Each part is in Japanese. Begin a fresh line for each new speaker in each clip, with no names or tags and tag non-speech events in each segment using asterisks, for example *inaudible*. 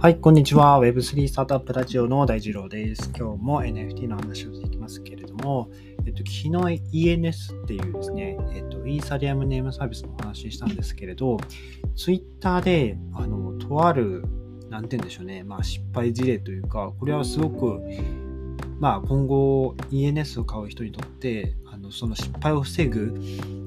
はい、こんにちは。Web3 スタートアップラジオの大二郎です。今日も NFT の話をしていきますけれども、えっと、昨日 ENS っていうですね、えっと、イーサリアムネームサービスの話したんですけれど、Twitter で、あの、とある、なんて言うんでしょうね、まあ、失敗事例というか、これはすごく、まあ、今後 ENS を買う人にとってあのその失敗を防ぐ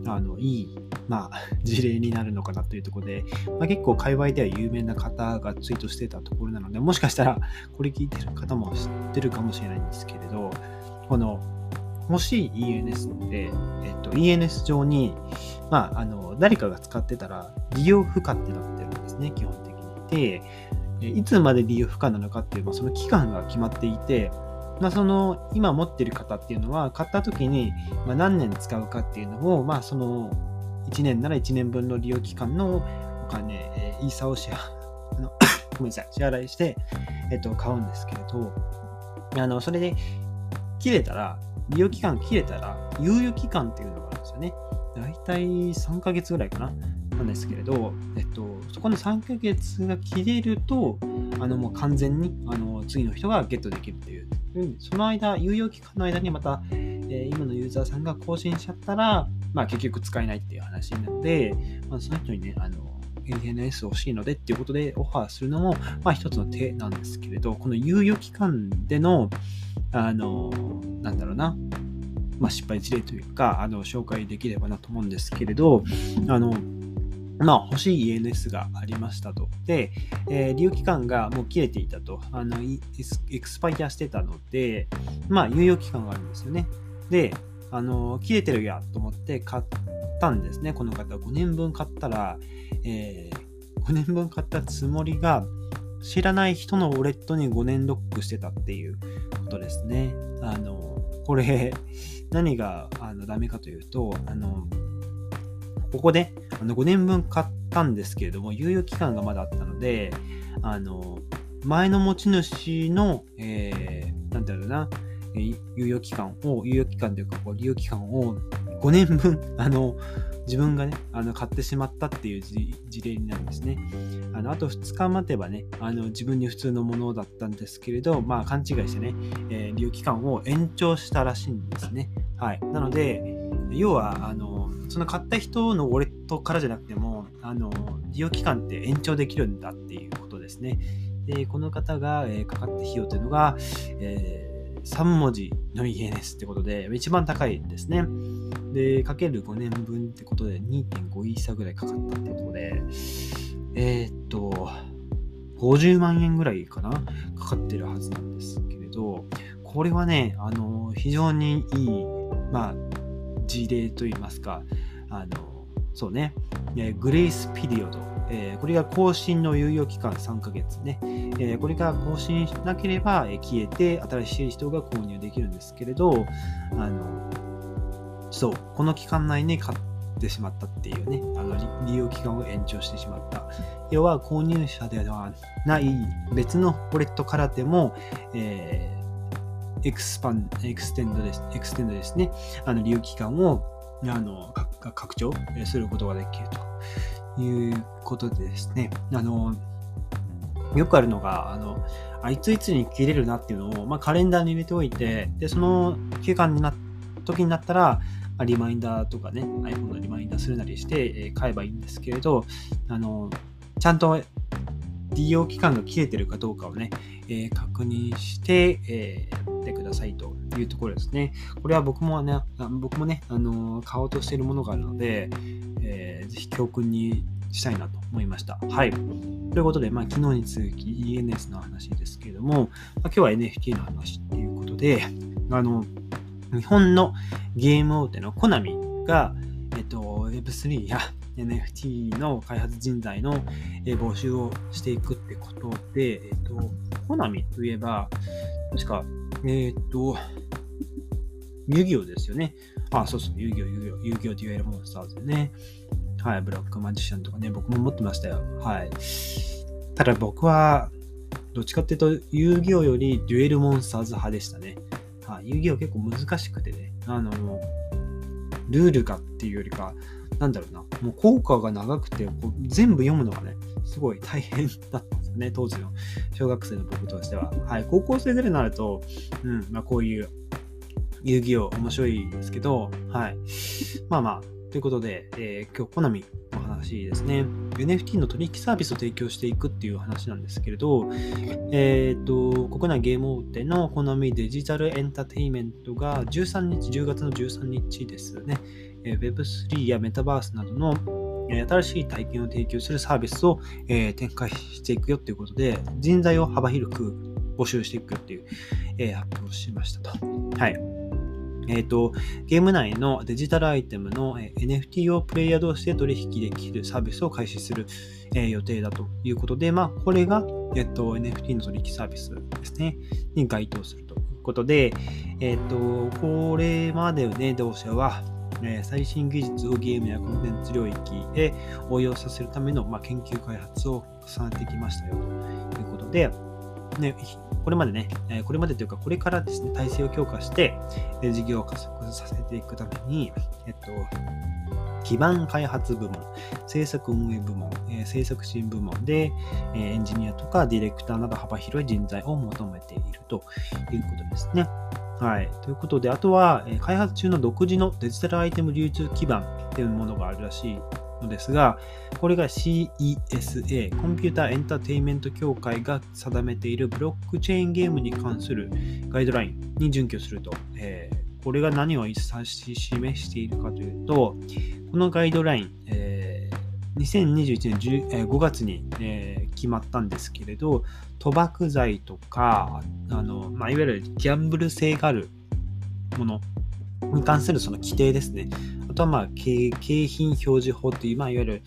あのいい、まあ、*laughs* 事例になるのかなというところで、まあ、結構界隈では有名な方がツイートしてたところなのでもしかしたらこれ聞いてる方も知ってるかもしれないんですけれどこの欲しい ENS って、えっと、ENS 上に、まあ、あの誰かが使ってたら利用不可ってなってるんですね基本的に。でいつまで利用不可なのかっていう、まあ、その期間が決まっていてまあ、その今持ってる方っていうのは買った時に、ま何年使うかっていうのを、まあ、その1年なら1年分の利用期間のお金、えー、イーサを支払 *coughs* あの *coughs* ごめんなさい支払いして、えっと、買うんですけれどあのそれで切れたら利用期間切れたら猶予期間っていうのがあるんですよね。大体3ヶ月ぐらいかな。なんですけれど、えっと、そこの3ヶ月が切れると、あのもう完全にあの次の人がゲットできるっていう、その間、有用期間の間にまた、ユーザーさんが更新しちゃったら、まあ結局使えないっていう話になので、まあ、その人にね、あの、ANS 欲しいのでっていうことでオファーするのも、まあ一つの手なんですけれど、この猶予期間での、あの、なんだろうな、まあ失敗事例というか、あの、紹介できればなと思うんですけれど、あの、まあ、欲しい ENS がありましたと。で、えー、利用期間がもう切れていたと。あの、エクスパイアしてたので、まあ、猶予期間があるんですよね。で、あの、切れてるやと思って買ったんですね。この方、5年分買ったら、えー、5年分買ったつもりが、知らない人のウォレットに5年ロックしてたっていうことですね。あの、これ、何があのダメかというと、あの、ここであの5年分買ったんですけれども、猶予期間がまだあったので、あの、前の持ち主の、えー、なんだろうな、猶予期間を、猶予期間というか、こう利用期間を5年分、*laughs* あの、自分がね、あの買ってしまったっていう事例になるんですね。あのあと2日待てばね、あの自分に普通のものだったんですけれど、まあ勘違いしてね、えー、利用期間を延長したらしいんですね。はい。なので、要は、あの、その買った人のウォレットからじゃなくても、あの、利用期間って延長できるんだっていうことですね。で、この方が、えー、かかった費用というのが、えー、3文字の ENS ってことで、一番高いですね。で、かける5年分ってことで2.5イーサぐらいかかったってことで、えー、っと、50万円ぐらいかなかかってるはずなんですけれど、これはね、あの、非常にいい、まあ、事例といいますか、あの、そうね、グレイスピリオド、え、これが更新の猶予期間3ヶ月ね、え、これが更新しなければ、え消えて新しい人が購入できるんですけれど、あの、そう、この期間内に買ってしまったっていうね、あの利用期間を延長してしまった。要は購入者ではない別のウォレットからでも、えーexpand、extend です、 extend ですね。あの、利用期間を、あの、拡張することができるということでですね。あの、よくあるのが、あの、あいついつに切れるなっていうのを、まあ、カレンダーに入れておいて、で、その期間にな、時になったら、リマインダーとかね、iPhone のリマインダーするなりして、えー、買えばいいんですけれど、あの、ちゃんと利用期間が切れてるかどうかをね、えー、確認して、えー、やってくださいというところですね。これは僕もね、僕もね、あの、買おうとしているものがあるので、ぜひ教訓にしたいなと思いました。はい。ということで、まあ、昨日に続き ENS の話ですけれども、まあ、今日は NFT の話っていうことで、あの、日本のゲーム大手のコナミが、えっと、Web3 や NFT の開発人材の募集をしていくってことで、えっ、と、コナミといえば、確か、えっ、と、遊戯王ですよね。あ、そうそう、遊戯王、遊戯王、遊戯王デュエルモンスターズね。はい、ブラックマジシャンとかね、僕も持ってましたよ。はい。ただ僕は、どっちかっていうと、遊戯王よりデュエルモンスターズ派でしたね。はい、遊戯王結構難しくてね、あの、ルールがっていうよりか、なんだろうな、もう効果が長くて、こう全部読むのがね、すごい大変だったんですしたね、当時の小学生の僕としては。はい、高校生ぐらいになると、うんまあ、こういう遊戯王面白いですけど、はい。まあまあ、ということで、えー、今日、コナミの話ですね。NFT の取引サービスを提供していくっていう話なんですけれど、えっ、ー、と、国内ゲーム大手のコナミデジタルエンターテインメントが13日、10月の13日ですね、えー、Web3 やメタバースなどの新しい体験を提供するサービスを、えー、展開していくよっていうことで、人材を幅広く募集していくっていう、えー、発表をしましたと。はい。えっ、ー、と、ゲーム内のデジタルアイテムの、NFT をプレイヤー同士で取引できるサービスを開始する、え予定だということで、まあ、これが、えっ、と、NFT の取引サービスですね、に該当するということで、えっ、と、これまでね、同社は、え最新技術をゲームやコンテンツ領域へ応用させるための、まあ、研究開発を重ねてきましたよということで、ね、これまでね、これまでというか、これからですね、体制を強化して、事業を加速させていくために、えっと、基盤開発部門、制作運営部門、え制作支援部門で、えエンジニアとかディレクターなど幅広い人材を求めているということですね。はい。ということで、あとは、え開発中の独自のデジタルアイテム流通基盤っていうものがあるらしいのですが、これが CESA、コンピューターエンターテインメント協会が定めているブロックチェーンゲームに関するガイドラインに準拠すると、えー、これが何を指し示しているかというと、このガイドライン、えー、2021年10、えー、5月に、えー、決まったんですけれど、賭博罪とか、あのまあ、いわゆるギャンブル性があるものに関するその規定ですね。あとは、まあ、景品表示法っていう、まあ、いわゆる、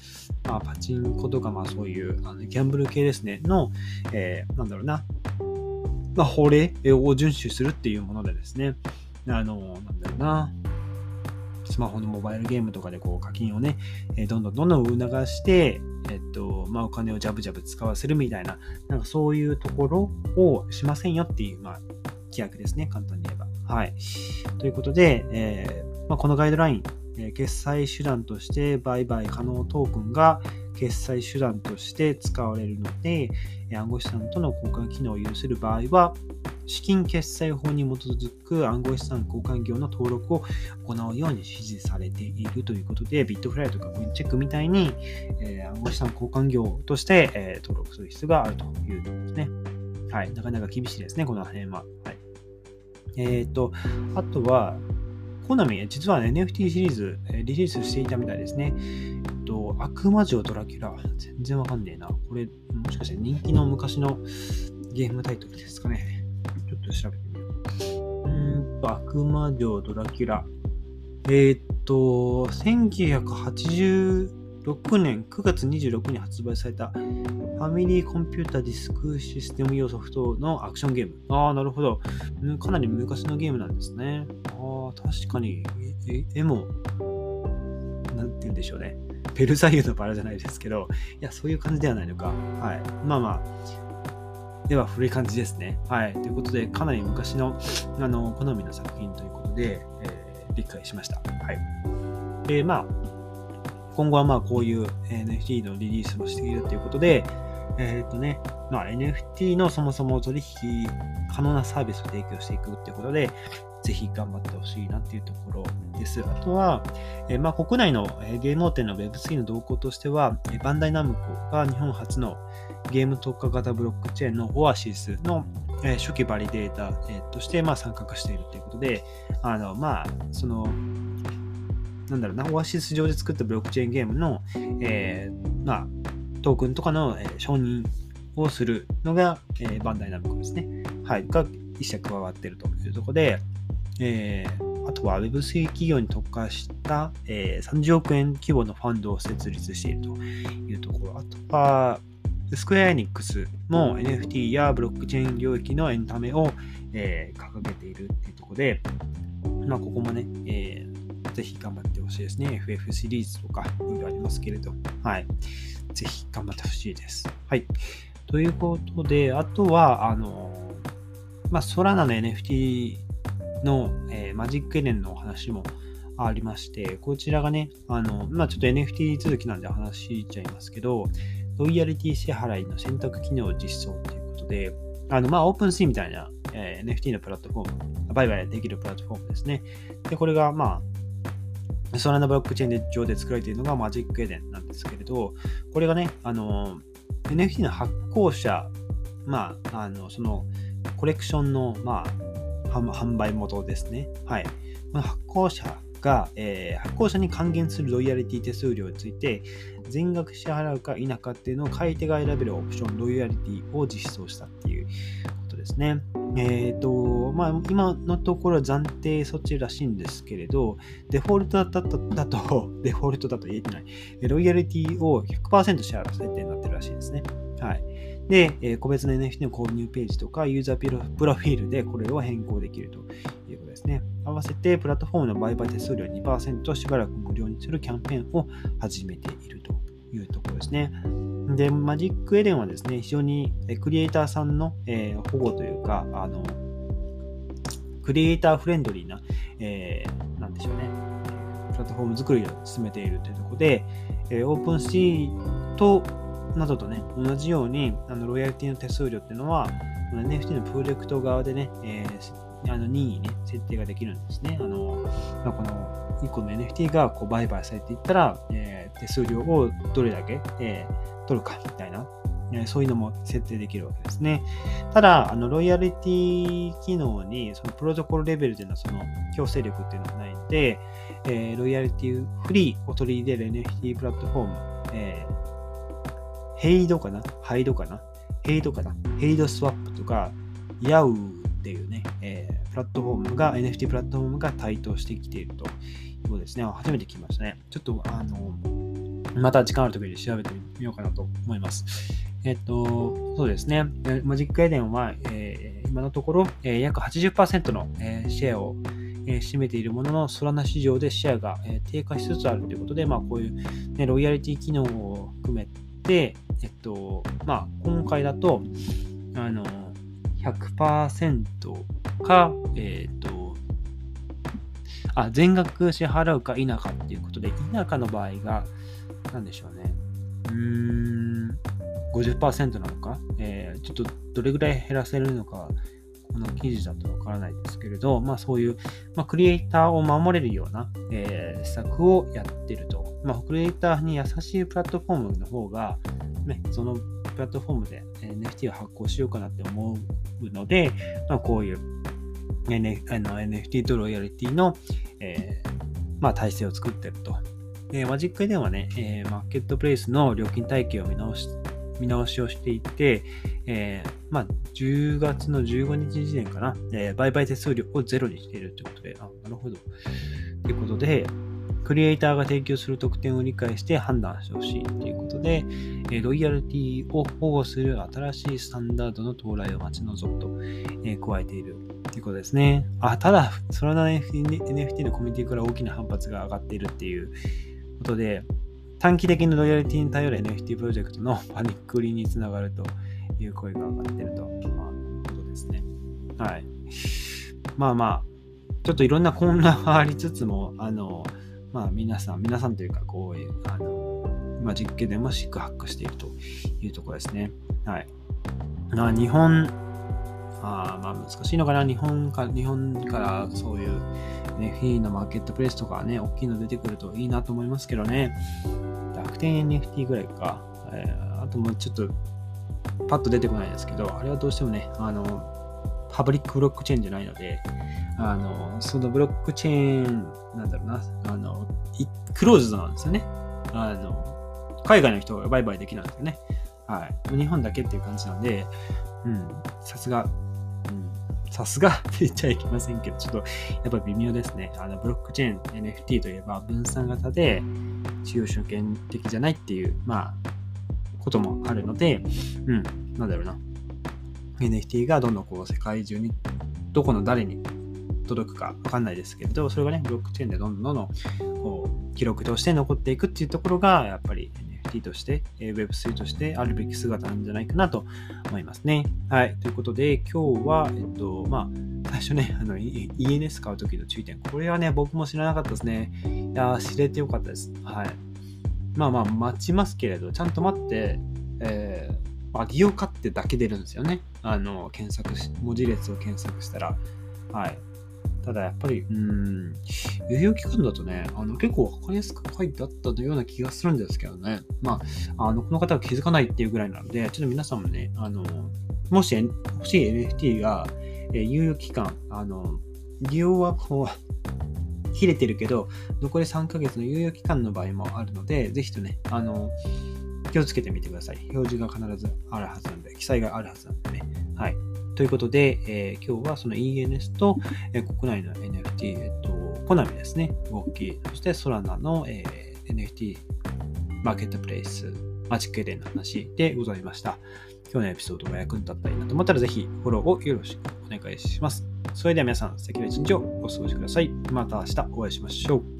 まあ、パチンコとか、まあ、そういうあのギャンブル系ですね、の、えー、なんだろうな、まあ、法令を遵守するっていうものでですね、あの、なんだろうな、スマホのモバイルゲームとかでこう課金をね、えどんどんどんどん促して、えっと、まあ、お金をジャブジャブ使わせるみたいな、なんかそういうところをしませんよっていう、まあ、規約ですね、簡単に言えば。はい。ということで、えー、まあ、このガイドライン、決済手段として売買可能トークンが決済手段として使われるので、暗号資産との交換機能を有する場合は、資金決済法に基づく暗号資産交換業の登録を行うように指示されているということで、ビットフライとかコインチェックみたいに、えー、暗号資産交換業として、えー、登録する必要があるということですね。はい。なかなか厳しいですね、この辺は。はい。えっ、ー、と、あとは、コナミ、実は、NFT シリーズ、リリースしていたみたいですね。えっと、悪魔城ドラキュラ。全然わかんねえな。これ、もしかして人気の昔のゲームタイトルですかね。ちょっと調べてみよう。うんと、悪魔城ドラキュラ。えー、っと198、6年9月26日に発売されたファミリーコンピュータディスクシステム用ソフトのアクションゲーム。ああ、なるほど。かなり昔のゲームなんですね。ああ、確かに、絵も、なんて言うんでしょうね。ペルザユのバラじゃないですけど、いや、そういう感じではないのか。はい。まあまあ、では古い感じですね。はい。ということで、かなり昔の、あの、好みの作品ということで、えー、理解しました。はい。で、まあ、今後はまあこういう NFT のリリースもしているということで、えっ、ー、とね、まあ、NFT のそもそも取引可能なサービスを提供していくっていうことで、ぜひ頑張ってほしいなっていうところです。あとは、えまあ、国内のゲーム大手の Web3 の動向としては、バンダイナムコが日本初のゲーム特化型ブロックチェーンのオアシスの初期バリデータとしてまあ参画しているということで、あのまあ、その、なんだろうな、オアシス上で作ったブロックチェーンゲームの、えー、まあ、トークンとかの、え承認をするのが、えバンダイナムコですね。はい。が一社加わっているというところで、えー、あとは Web3 企業に特化した、えー、30億円規模のファンドを設立しているというところ。あとは、スクエアエニックスも NFT やブロックチェーン領域のエンタメを、えー、掲げているっていうところで、まあ、ここもね、えー、ぜひ頑張ってほしいですね。FF シリーズとかいろいろありますけれど、はい。ぜひ頑張ってほしいです。はい。ということで、あとは、あの、まあ、ソラナの NFT の、えー、マジックエレンのお話もありまして、こちらがね、あの、まあ、ちょっと NFT 続きなんで話しちゃいますけど、ロイヤリティ支払いの選択機能実装ということで、あの、まあ、オープンシーみたいな、えー、NFT のプラットフォーム、売買できるプラットフォームですね。で、これが、まソラナブロックチェーンで上で作られているのがマジックエデンなんですけれど、これがね、あの、NFT の発行者、まあ、あの、その、コレクションの、まあ、販売元ですね。はい。この発行者が、えー、発行者に還元するロイヤリティ手数料について、全額支払うか否かっていうのを買い手が選べるオプション、ロイヤリティを実装したっていうですね。え、ー、と、まあ、今のところ暫定措置らしいんですけれど、デフォルトだと、だと *laughs* デフォルトだと言えてない、ロイヤリティを100%支払う設定になってるらしいですね。はい。で、えー、個別の NFT の購入ページとかユーザープロフィールでこれを変更できるということですね。合わせてプラットフォームの売買手数料2%をしばらく無料にするキャンペーンを始めているというところですね。で、 Magic Eden はですね、非常にクリエイターさんの、えー、保護というか、あの、クリエイターフレンドリーな、えー、なんでしょうね、プラットフォーム作りを進めているというところで、えー、 OpenSea となどとね、同じように、あのロイヤリティの手数料っていうのは、NFT のプロジェクト側でね、えー、あの任意ね、設定ができるんですね。あの、まあ、この1個の NFT がこう売買されていったら、えー、手数料をどれだけ、えー、取るかみたいな、え、そういうのも設定できるわけですね。ただ、あのロイヤリティ機能にそのプロトコルレベルでのその強制力っていうのがないので、えー、ロイヤリティフリーを取り入れる NFT プラットフォーム、えーヘイドかな？ハイドかな？ヘイドかな？ヘイドスワップとか、ヤウっていうね、えー、プラットフォームが、NFT プラットフォームが台頭してきているということですね。初めて聞きましたね。ちょっと、あの、また時間ある時に調べてみようかなと思います。えっと、そうですね。マジックエデンは、えー、今のところ、えー、約80%の、えー、シェアを、えー、占めているものの、ソラナ市場でシェアが、えー、低下しつつあるということで、まあ、こういう、ね、ロイヤリティ機能を含めて、えっと、まあ、今回だと、あの、100%か、えっと、あ、全額支払うか否かっていうことで、否かの場合が、なんでしょうね。うーん、50%なのか、えー、ちょっとどれぐらい減らせるのか、この記事だとわからないですけれど、まあそういう、まあ、クリエイターを守れるような、えー、施策をやってると。まあ、クリエイターに優しいプラットフォームの方が、ね、そのプラットフォームで NFT を発行しようかなって思うので、まあ、こういう、N、NFT とロイヤリティの、えー、まあ、体制を作ってると。で、マジックエデンはね、えー、マーケットプレイスの料金体系を見直し見直しをしていて、えー、まあ、10月の15日時点かな、え、売買手数料をゼロにしているということで、あ、なるほど。ということで、クリエイターが提供する特典を理解して判断してほしいということで、ロイヤルティを保護する新しいスタンダードの到来を待ち望むと、え加えているということですね。あ、ただ、その NFT のコミュニティから大きな反発が上がっているっていうことで、短期的なロイヤリティに頼る NFT プロジェクトの *laughs* パニック売りにつながるという声が上がってるということですね。はい。まあまあ、ちょっといろんな混乱がありつつも、あの、まあ皆さん、皆さんというか、こういう、あの、まあ、実験でも四苦八苦しているというところですね。はい。日本、あまあ難しいのかな、日本か日本からそういう、ね、フィーのマーケットプレイスとかね、大きいの出てくるといいなと思いますけどね。楽天 NFT ぐらいか。えー、あともうちょっと、パッと出てこないですけど、あれはどうしてもね、あの、パブリックブロックチェーンじゃないので、あの、そのブロックチェーン、なんだろうな、あの、クローズドなんですよね。あの、海外の人が売買できないんですよね。はい。日本だけっていう感じなんで、うん、さすが、さすがって言っちゃいけませんけど、ちょっとやっぱ微妙ですね。あの、ブロックチェーン、NFT といえば分散型で、使用主権的じゃないっていう、まあ、こともあるので、うん、なんだろうな。NFT がどんどんこう世界中に、どこの誰に届くかわかんないですけれど、それがね、ブロックチェーンでどんどんどんどんこう記録として残っていくっていうところが、やっぱり NFT としてえ、Web3 としてあるべき姿なんじゃないかなと思いますね。はい。ということで、今日は、えっと、まあ、最初ね、*laughs* あの、ENS 買うときの注意点。これはね、僕も知らなかったですね。いや知れてよかったです。はい。まあまあ、待ちますけれど、ちゃんと待って、えーまあ、利用価ってだけ出るんですよね。あの、検索し、文字列を検索したら。はい。ただやっぱり、うーん、有料期間だとね、あの結構わかりやすく書いてあったような気がするんですけどね。まあ、あの、この方は気づかないっていうぐらいなので、ちょっと皆さんもね、あの、もし欲しい NFT が、えー、有料期間、あの、利用はこう、切れてるけど、残り3ヶ月の猶予期間の場合もあるので、ぜひとね、あの、気をつけてみてください。表示が必ずあるはずなんで、記載があるはずなんでね。はい。ということで、えー、今日はその ENS と、えー、国内の NFT、えっと、コナミですね、動き、そしてソラナの、えー、NFT マーケットプレイス、マジックエレンの話でございました。今日のエピソードが役に立ったらいいなと思ったら、ぜひフォローをよろしくお願いします。それでは皆さん、素敵な一日をお過ごしください。また明日お会いしましょう。